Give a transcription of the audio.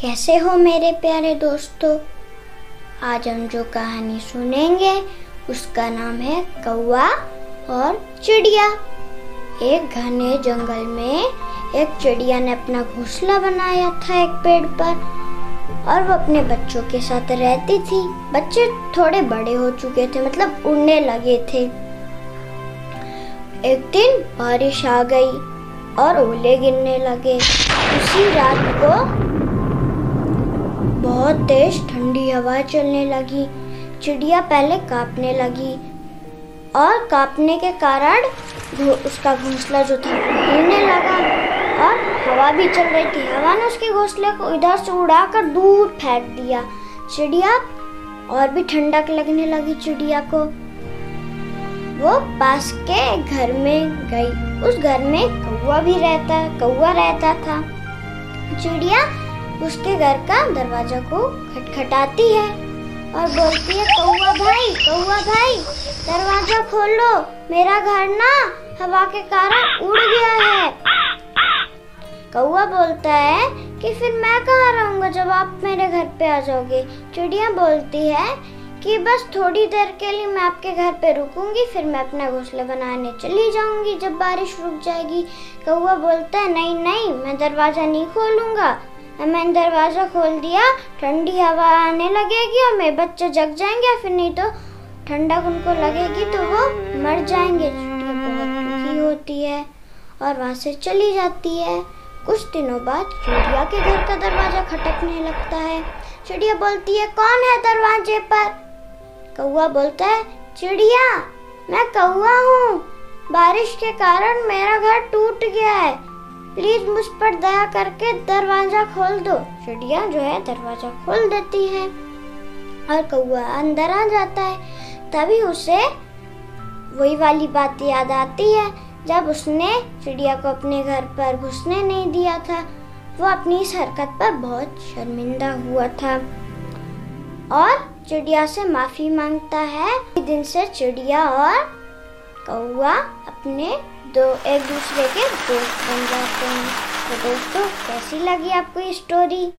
कैसे हो मेरे प्यारे दोस्तों? आज हम जो कहानी सुनेंगे, उसका नाम है कौआ और चिड़िया। एक घने जंगल में एक चिड़िया ने अपना घोंसला बनाया था एक पेड़ पर और वो अपने बच्चों के साथ रहती थी। बच्चे थोड़े बड़े हो चुके थे मतलब उड़ने लगे थे। एक दिन बारिश आ गई और ओले गिरने लगे। उसी रात को बहुत तेज ठंडी हवा चलने लगी। चिड़िया पहले कांपने लगी और कांपने के कारण उसका घोंसला जो था हिलने लगा और हवा भी चल रही थी। हवा ने उसके घोंसले को इधर से उड़ाकर दूर फेंक दिया। चिड़िया और भी ठंडक लगने लगी चिड़िया को। वो पास के घर में गई। उस घर में कौआ भी रहता कौआ रहता था। चिड़िया उसके घर का दरवाज़ा को खटखटाती है और बोलती है कौआ भाई कौआ भाई, दरवाज़ा खोलो, मेरा घर ना हवा के कारण उड़ गया है। कौआ बोलता है कि फिर मैं कहाँ रहूँगा जब आप मेरे घर पे आ जाओगे? चिड़िया बोलती है कि बस थोड़ी देर के लिए मैं आपके घर पे रुकूँगी, फिर मैं अपना घोंसला बनाने चली जाऊँगी जब बारिश रुक जाएगी। कौआ बोलता है, नहीं नहीं, मैं दरवाज़ा नहीं खोलूँगा मैंने दरवाज़ा खोल दिया, ठंडी हवा आने लगेगी और मेरे बच्चे जग जाएँगे फिर नहीं तो ठंडक उनको लगेगी तो वो मर जाएँगे। बहुत दुखी होती है और वहाँ से चली जाती है। कुछ दिनों बाद चिड़िया के घर का दरवाज़ा खटकने लगता है। चिड़िया बोलती है, कौन है दरवाजे पर? कौआ बोलता है, चिड़िया, मैं कौआ हूँ। बारिश के कारण मेरा घर टूट गया है। प्लीज़ मुझ पर दया करके दरवाज़ा खोल दो। चिड़िया जो है, दरवाज़ा खोल देती है और कौआ अंदर आ जाता है। तभी उसे वही वाली बात याद आती है, जब उसने चिड़िया को अपने घर पर घुसने नहीं दिया था। वो अपनी इस हरकत पर बहुत शर्मिंदा हुआ था और चिड़िया से माफ़ी माँगता है। दिन से चिड़िया और कौआ अपने दो, एक दूसरे के दोस्त बन जाते हैं। तो दोस्तों, कैसी लगी आपको ये स्टोरी